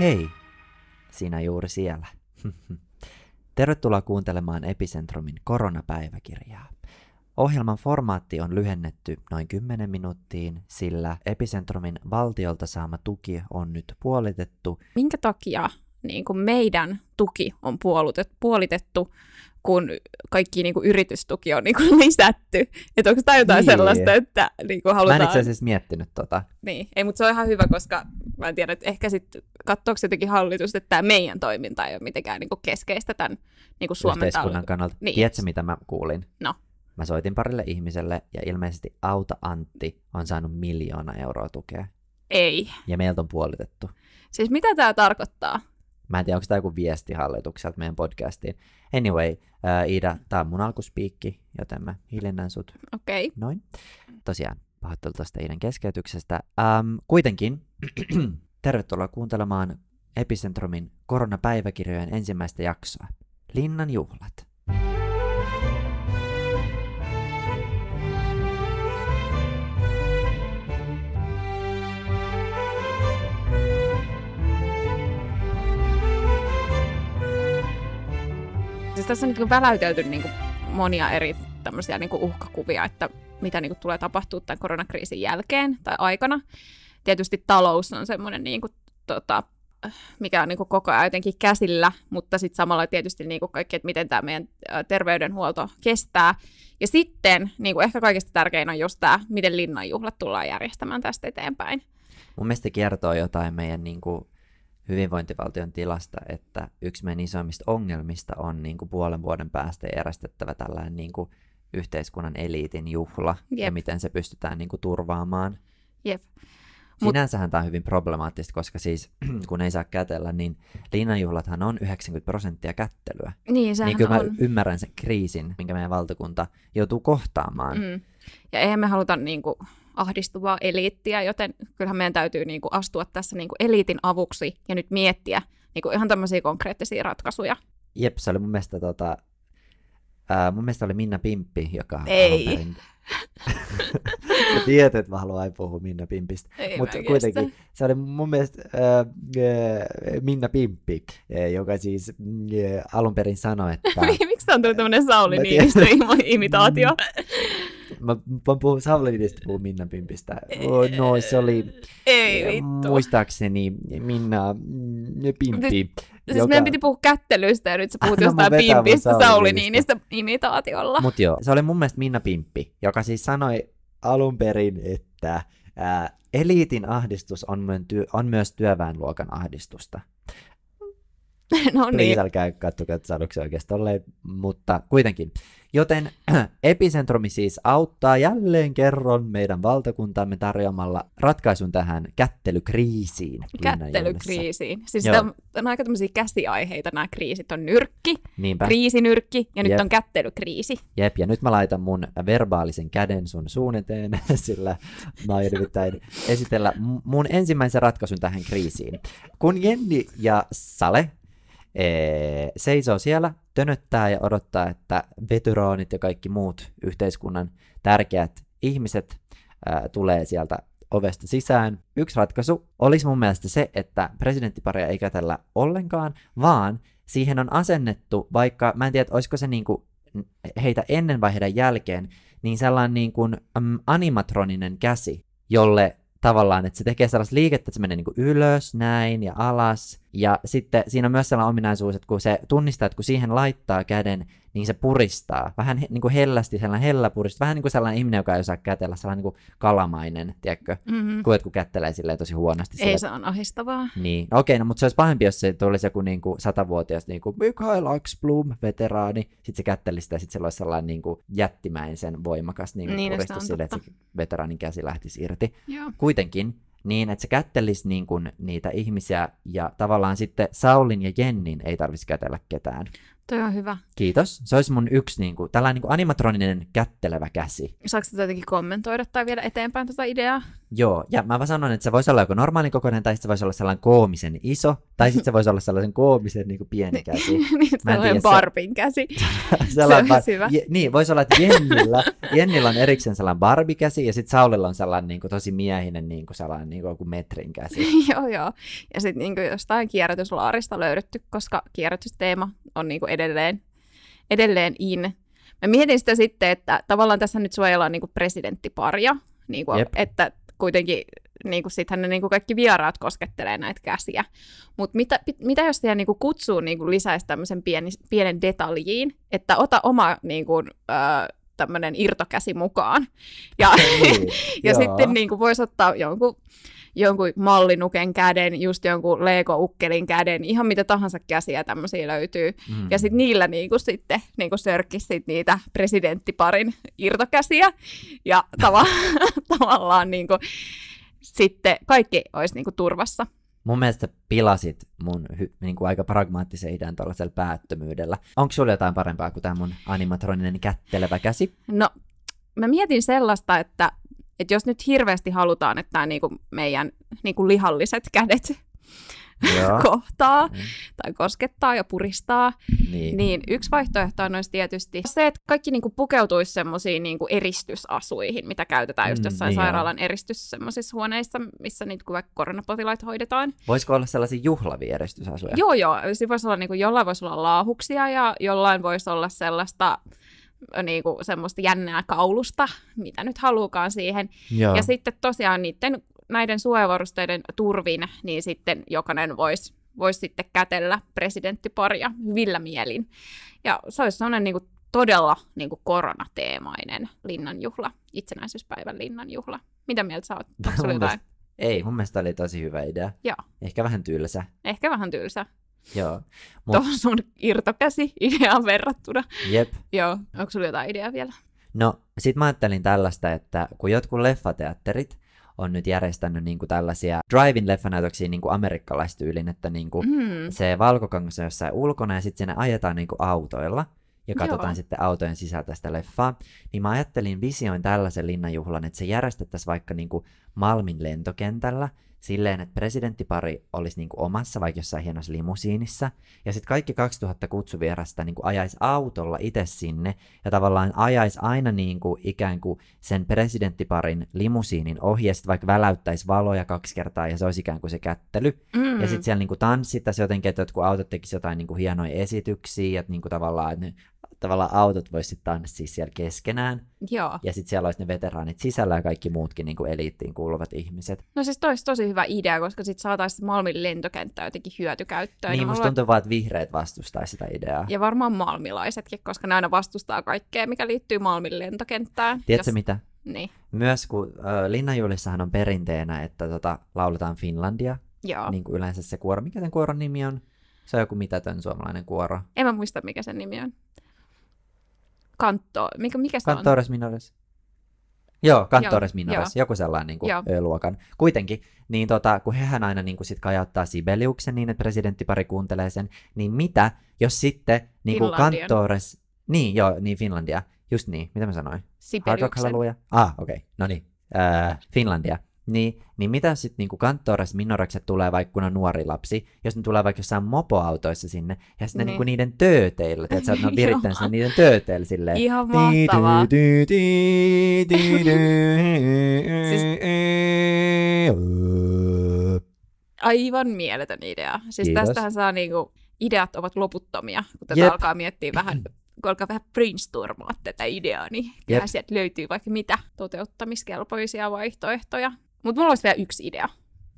Hei, sinä juuri siellä. Tervetuloa kuuntelemaan Epicentrumin koronapäiväkirjaa. Ohjelman formaatti on lyhennetty noin 10 minuuttiin, sillä Epicentrumin valtiolta saama tuki on nyt puolitettu. Minkä takia niin kuin meidän tuki on puolitettu, puolitettu kun kaikki niin kuin, yritystuki on niin kuin, lisätty. Että onko tämä jotain niin. sellaista, että niin kuin, halutaan... Mä en itse asiassa miettinyt tota. Niin, ei, mutta se on ihan hyvä, koska mä en tiedä, että ehkä sitten katsoako jotenkin hallitus, että tämä meidän toiminta ei ole mitenkään niin kuin, keskeistä tämän niin kuin Suomen Yhteiskunnan tal- kannalta. Niin. Tiedätkö, mitä mä kuulin? No. Mä soitin parille ihmiselle ja ilmeisesti Auta Antti on saanut miljoona euroa tukea. Ei. Ja meiltä on puolitettu. Siis mitä tämä tarkoittaa? Mä en tiedä, onko tämä joku viesti hallitukselta meidän podcastiin. Anyway, uh, Iida, tämä on mun alkuspiikki, joten mä hiljennän sut. Okei. Okay. Noin. Tosiaan, pahoittelu tästä Iidan keskeytyksestä. Um, kuitenkin, tervetuloa kuuntelemaan Epicentrumin koronapäiväkirjojen ensimmäistä jaksoa. Linnan juhlat. Siis tässä on niin väläytelty niin monia eri niin uhkakuvia, että mitä niin tulee tapahtua tämän koronakriisin jälkeen tai aikana. Tietysti talous on semmoinen, niin kuin, tota, mikä on niin kuin koko ajan jotenkin käsillä, mutta sitten samalla tietysti niin kuin kaikki, että miten tämä meidän terveydenhuolto kestää. Ja sitten niin kuin ehkä kaikista tärkein on just tämä, miten linnanjuhlat tullaan järjestämään tästä eteenpäin. Mun mielestä kertoo jotain meidän niin kuin hyvinvointivaltion tilasta, että yksi meidän isoimmista ongelmista on niin kuin puolen vuoden päästä järjestettävä tällainen niin kuin yhteiskunnan eliitin juhla Jep. ja miten se pystytään niin kuin turvaamaan. Jep. Sinänsähän tämä on hyvin problemaattista, koska siis kun ei saa kätellä, niin linnanjuhlathan on 90 prosenttia kättelyä. Niin, niin kyllä on. mä ymmärrän sen kriisin, minkä meidän valtakunta joutuu kohtaamaan. Mm. Ja eihän me haluta niin kuin, ahdistuvaa eliittiä, joten kyllähän meidän täytyy niin kuin, astua tässä niin kuin, eliitin avuksi ja nyt miettiä niin kuin, ihan tämmöisiä konkreettisia ratkaisuja. Jep, se oli mun mielestä, tota, ää, mun mielestä oli Minna Pimppi, joka Ei. Perin... Sä tiedät, että mä haluan aina puhua Minna Pimpistä. Mutta kuitenkin kestä. se oli mun mielestä äh, Minna Pimppi, joka siis äh, alun perin sanoi, että... Miksi on tullut tämmöinen Sauli Niinistö-imitaatio? Mä, mä puhun Savlinista puhun Minna Pimpistä. Oh, no se oli Ei vittu. muistaakseni Minna mm, Pimppi. Siis joka... meidän piti puhua kättelystä ja nyt sä puhut no, jostain Pimpistä Sauli Niinistä imitaatiolla. Mut joo, se oli mun mielestä Minna Pimppi, joka siis sanoi alun perin, että ää, eliitin ahdistus on, työ, on myös työväenluokan ahdistusta. no niin. Please älkää katsokaa, että sanoiko se oikeasti tolleen, mutta kuitenkin. Joten Epicentrumi siis auttaa jälleen kerran meidän valtakuntaamme tarjoamalla ratkaisun tähän kättelykriisiin. Kättelykriisiin. Siis on, on aika tämmöisiä käsiaiheita nämä kriisit. On nyrkki, Niinpä. kriisinyrkki ja nyt Jep. on kättelykriisi. Jep, ja nyt mä laitan mun verbaalisen käden sun suun eteen, sillä mä aion esitellä mun ensimmäisen ratkaisun tähän kriisiin. Kun Jenni ja Sale ee, seisoo siellä, tönöttää ja odottaa, että veteraanit ja kaikki muut yhteiskunnan tärkeät ihmiset ää, tulee sieltä ovesta sisään. Yksi ratkaisu olisi mun mielestä se, että presidenttiparia ei kätellä ollenkaan, vaan siihen on asennettu, vaikka mä en tiedä, olisiko se niinku heitä ennen vai heidän jälkeen, niin sellainen niin kuin, animatroninen käsi, jolle tavallaan, että se tekee sellaista liikettä, että se menee niin kuin ylös, näin ja alas. Ja sitten siinä on myös sellainen ominaisuus, että kun se tunnistaa, että kun siihen laittaa käden, niin se puristaa. Vähän niin kuin hellästi, sellainen hellä puristaa. Vähän niin kuin sellainen ihminen, joka ei osaa kätellä, sellainen niin kuin kalamainen, tiedätkö? Mm-hmm. Kun jotkut kättelee silleen tosi huonosti. Ei, sille. se on ahistavaa. Niin, no, okei, no, mutta se olisi pahempi, jos se tulisi joku niin kuin satavuotias niin kuin Mikael Axblom, veteraani. Sitten se kättelisi sitä, ja sitten se olisi sellainen niin kuin jättimäisen voimakas niin kuin niin, puristus sille, että se veteraanin käsi lähtisi irti. Joo. Kuitenkin niin, että se kättelisi niin kuin niitä ihmisiä ja tavallaan sitten Saulin ja Jennin ei tarvitsisi kätellä ketään. Toi on hyvä. Kiitos. Se olisi mun yksi niin kuin, tällainen niin kuin animatroninen kättelevä käsi. Saako tätä jotenkin kommentoida tai vielä eteenpäin tätä ideaa? Joo, ja mä vaan sanon, että se voisi olla joko normaalin kokoinen, tai sitten se voisi olla sellainen koomisen iso, tai sitten se voisi olla sellaisen koomisen niin kuin pieni käsi. niin, Mä en sellainen tiedä, se- Barbin käsi. sellainen Se olisi bar- hyvä. Je, niin, voisi olla, että Jennillä, Jennillä on erikseen sellainen barbikäsi, ja sitten Saulilla on sellainen niin kuin, tosi miehinen niin kuin, sellainen niin kuin, metrin käsi. joo, joo. Ja sitten niinku jostain kierrätyslaarista löydetty, koska kierrätysteema on niinku edelleen, edelleen in. Mä mietin sitä sitten, että tavallaan tässä nyt suojellaan niinku presidenttiparia, niinku, Jep. että kuitenkin niinku sittenhän ne niinku kaikki vieraat koskettelee näitä käsiä. Mutta mitä, mitä jos siellä niinku kutsuu niinku lisäisi tämmöisen pieni, pienen detaljiin, että ota oma niinku, ö, tämmöinen irtokäsi mukaan. Ja, Niin, ja joo. sitten niin kuin voisi ottaa jonkun, jonkun mallinuken käden, just jonkun Lego-ukkelin käden, ihan mitä tahansa käsiä tämmöisiä löytyy. Mm. Ja sitten niillä niin kuin sitten niin kuin sörkkisi sit niitä presidenttiparin irtokäsiä. Ja tava- tavallaan niin kuin, sitten kaikki olisi niin kuin turvassa. Mun mielestä pilasit mun hy, niin kuin aika pragmaattisen idean tuollaisella päättömyydellä. Onko sulla jotain parempaa kuin tämä mun animatroninen kättelevä käsi? No, mä mietin sellaista, että, että jos nyt hirveästi halutaan, että nämä niin kuin meidän niin kuin lihalliset kädet Joo. kohtaa Mm. tai koskettaa ja puristaa, Niin. niin yksi vaihtoehto olisi tietysti se, että kaikki niinku pukeutuisi semmoisiin niinku eristysasuihin, mitä käytetään just Mm, jossain niin joo. sairaalan eristys semmoisissa huoneissa, missä niitä kun vaikka koronapotilaita hoidetaan. Voisiko olla sellaisia juhlavia eristysasuja? Joo, joo. Siinä voisi olla, niinku, jollain voisi olla laahuksia ja jollain voisi olla sellaista niinku, semmoista jännää kaulusta, mitä nyt haluukaan siihen. Joo. Ja sitten tosiaan niiden, näiden suojavarusteiden turvin, niin sitten jokainen voisi vois sitten kätellä presidenttiparia hyvillä mielin. Ja se olisi sellainen niin kuin todella niin kuin koronateemainen linnanjuhla, itsenäisyyspäivän linnanjuhla. Mitä mieltä sä oot? Onko jotain? mielestä- Ei, mun mielestä oli tosi hyvä idea. Joo. Ehkä vähän tylsä. Ehkä vähän tylsä. Joo. Mut- Tuohon sun irtokäsi ideaan verrattuna. Jep. Joo. Onko sulla jotain ideaa vielä? No, sit mä ajattelin tällaista, että kun jotkut leffateatterit on nyt järjestänyt niinku tällaisia drive-in leffanäytöksiä niinku amerikkalaistyylin, että niinku Mm. se valkokangas on jossain ulkona ja sitten sinne ajetaan niinku autoilla ja katsotaan Joo. sitten autojen sisältä sitä leffaa, niin mä ajattelin visioin tällaisen linnanjuhlan, että se järjestettäisiin vaikka niinku Malmin lentokentällä silleen, että presidenttipari olisi niinku omassa vaikka jossain hienossa limusiinissa, ja sitten kaikki 2000 kutsuvierasta niinku ajaisi autolla itse sinne, ja tavallaan ajaisi aina niinku ikään kuin sen presidenttiparin limusiinin ohi, ja sitten vaikka väläyttäisi valoja kaksi kertaa, ja se olisi ikään kuin se kättely, Mm. ja sitten siellä niinku tanssittaisiin jotenkin, että jotkut autot tekisivät jotain niinku hienoja esityksiä, että niinku tavallaan, että tavallaan autot voisivat tanssia siellä keskenään. Joo. Ja sitten siellä olisi ne veteraanit sisällä ja kaikki muutkin niinku eliittiin kuuluvat ihmiset. No siis toi olisi tosi hyvä idea, koska sitten saataisiin Malmin lentokenttä jotenkin hyötykäyttöön. niin mä musta tuntuu vaan, että vihreät vastustaa sitä ideaa. Ja varmaan malmilaisetkin, koska ne aina vastustaa kaikkea, mikä liittyy Malmin lentokenttään. Tiedätkö mitä? Niin, Myös kun ö, Linnanjuhlissahan on perinteenä, että tota, lauletaan Finlandia, joo. niin kuin yleensä se kuoro. Mikä sen kuoron nimi on? Se on joku mitätön suomalainen kuoro. En mä muista, mikä sen nimi on. Kantto. Mikä, mikä se on? Cantores Minores. Joo, Cantores Joo, Minores, joku sellainen niin kuin Joo. Ö-luokan. Kuitenkin, niin tota, kun hehän aina niin kuin sit kajauttaa Sibeliuksen niin, että presidenttipari kuuntelee sen, niin mitä, jos sitten niin kuin. Cantores, niin joo, niin Finlandia, just niin, mitä mä sanoin? Hard Rock Sibeliuksen. Hallelujah? Ah, okei, okay. no niin, äh, Finlandia. Niin, niin mitä sitten niinku Cantores Minorekset tulee vaikka kun on nuori lapsi, jos ne tulee vaikka jossain mopoautoissa sinne, ja sitten Niin. niinku niiden tööteillä, että ne on virittänyt sinne niiden tööteillä silleen, Ihan mahtavaa. Siis- Aivan mieletön idea. Siis Kiitos. tästähän saa niinku, ideat ovat loputtomia, kun tätä Jep. alkaa miettiä vähän, kun alkaa vähän brainstormaa tätä ideaa, niin sieltä löytyy vaikka mitä toteuttamiskelpoisia vaihtoehtoja. Mutta mulla olisi vielä yksi idea,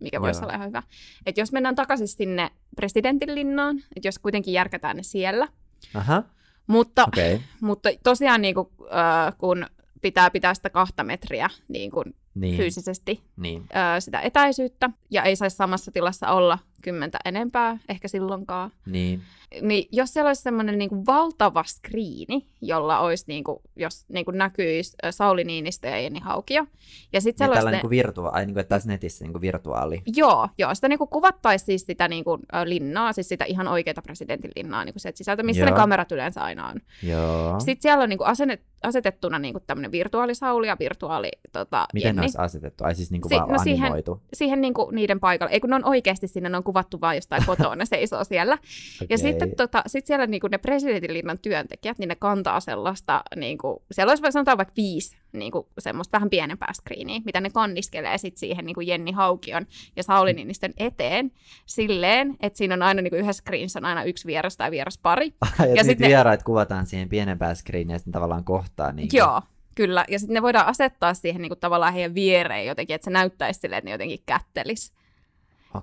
mikä voisi Joo. olla ihan hyvä. Että jos mennään takaisin sinne presidentin linnaan, että jos kuitenkin järkätään ne siellä, Aha, mutta. Okay. Mutta tosiaan niin kuin, äh, kun pitää pitää sitä kahta metriä niin kuin Niin, fyysisesti niin. ö, sitä etäisyyttä, ja ei saisi samassa tilassa olla kymmentä enempää, ehkä silloinkaan. Niin. Niin jos siellä olisi semmoinen niin valtava skriini, jolla olisi, niin kuin, jos niin kuin näkyisi Sauli Niinistö ja Jenni Haukio, ja Niin siellä olisi tällä ne... niinku virtua- ai, niinku, että tässä netissä niinku virtuaali. Joo, joo, sitä niinku kuvattaisiin siis sitä niinku, ö, linnaa, siis sitä ihan oikeaa presidentin linnaa niinku sieltä sisältä, missä Joo. ne kamerat yleensä aina on. Joo. Sitten siellä on niinku asennet, asetettuna niinku tämmöinen virtuaalisauli ja virtuaali tota, Miten Jenni. Ne olisi asetettu? Ai siis niinku Si- vaan no siihen- animoitu. Siihen niinku niiden paikalle. Ei kun ne on oikeasti sinne, ne on kuvattu vaan jostain kotoa, ne seisoo siellä. Ja Okei. sitten tota, sit siellä niinku ne presidentinlinnan työntekijät, niin ne kantaa sellaista, niinku, siellä olisi sanotaan vaikka viisi niinku, semmoista vähän pienempää screeniä, mitä ne kanniskelee sit siihen niinku Jenni Haukion ja Sauli Mm. Niinistön eteen silleen, että siinä on aina niinku yhdessä screenissä on aina yksi vieras tai vieras pari. ja, ja ja sit sitten ne- vieraat kuvataan siihen pienempään screeniin ja sitten tavallaan kohtaa. Niin Joo, kyllä. Ja sitten ne voidaan asettaa siihen niinku, tavallaan heidän viereen jotenkin, että se näyttäisi silleen, että ne jotenkin kättelis.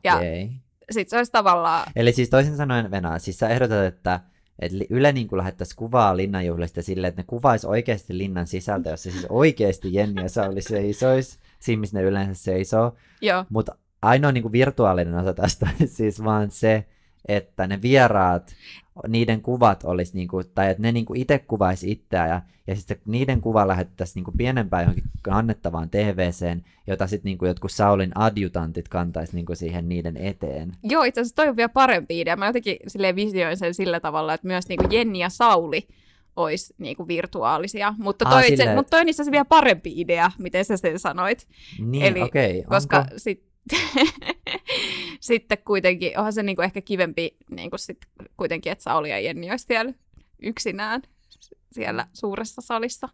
ja- Okei. Sitten se olisi tavallaan, Eli siis toisin sanoen, Venä, siis sä ehdotat, että, että Yle niin lähettäisiin kuvaa linnanjuhlista silleen, että ne kuvaisi oikeasti linnan sisältä, jossa siis oikeasti Jenni ja Sauli seisois, siinä missä ne yleensä seisoo. joo, Mutta ainoa niin kuin virtuaalinen osa tästä siis vaan se, että ne vieraat, niiden kuvat olisi, niin kuin, tai että ne niin kuin itse kuvaisi itseään, ja, ja sitten niiden kuva lähettäisiin niin kuin pienempään johonkin kannettavaan TVCen, jota sitten niin kuin jotkut Saulin adjutantit kantaisi niin kuin siihen niiden eteen. Joo, itse asiassa toi on vielä parempi idea. Mä jotenkin silleen visioin sen sillä tavalla, että myös niinku Jenni ja Sauli olisi niinku virtuaalisia. Mutta Aa, toi, itse, silleen, mutta toi on itse asiassa vielä parempi idea, miten sä sen sanoit. Niin, Eli-. Koska onko- sit, sitten kuitenkin, onhan se niinku ehkä kivempi niinku sit kuitenkin, että Sauli ja Jenni olisi siellä yksinään siellä suuressa salissa.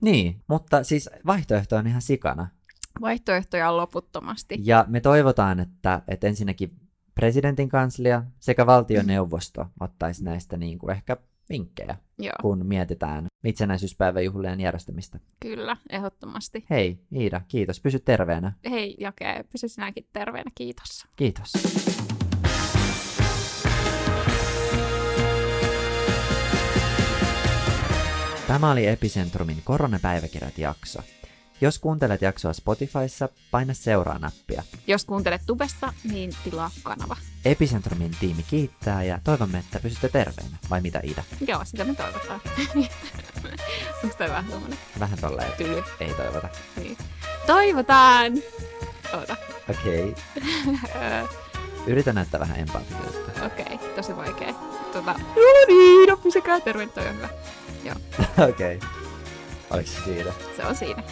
Niin, mutta siis vaihtoehto on ihan sikana. Vaihtoehtoja on loputtomasti. Ja me toivotaan, että, että ensinnäkin presidentin kanslia sekä valtioneuvosto ottaisi näistä niin kuin ehkä vinkkejä, Joo, kun mietitään itsenäisyyspäiväjuhlien järjestämistä. kyllä, ehdottomasti. Hei, Iida, kiitos. Pysy terveenä. Hei Jake, pysy sinäkin terveenä, kiitos. Kiitos. Tämä oli Epicentrumin koronapäiväkirjat jakso. Jos kuuntelet jaksoa Spotifyssa, paina seuraa-nappia. Jos kuuntelet tubessa, niin tilaa kanava. Epicentrumin tiimi kiittää ja toivomme, että pysytte terveinä. Vai mitä Ida? Joo, sitä me toivotaan. Onko toi vähän tuommoinen Vähän tolleen tyly? ei toivota. Niin. Toivotaan! Oota. Okei. Öö, Yritän näyttää vähän empaattisuutta. Okei, tosi vaikea. Tota, no niin, no pysykää toi on hyvä. Okei. Oliko se siitä? Se on siinä.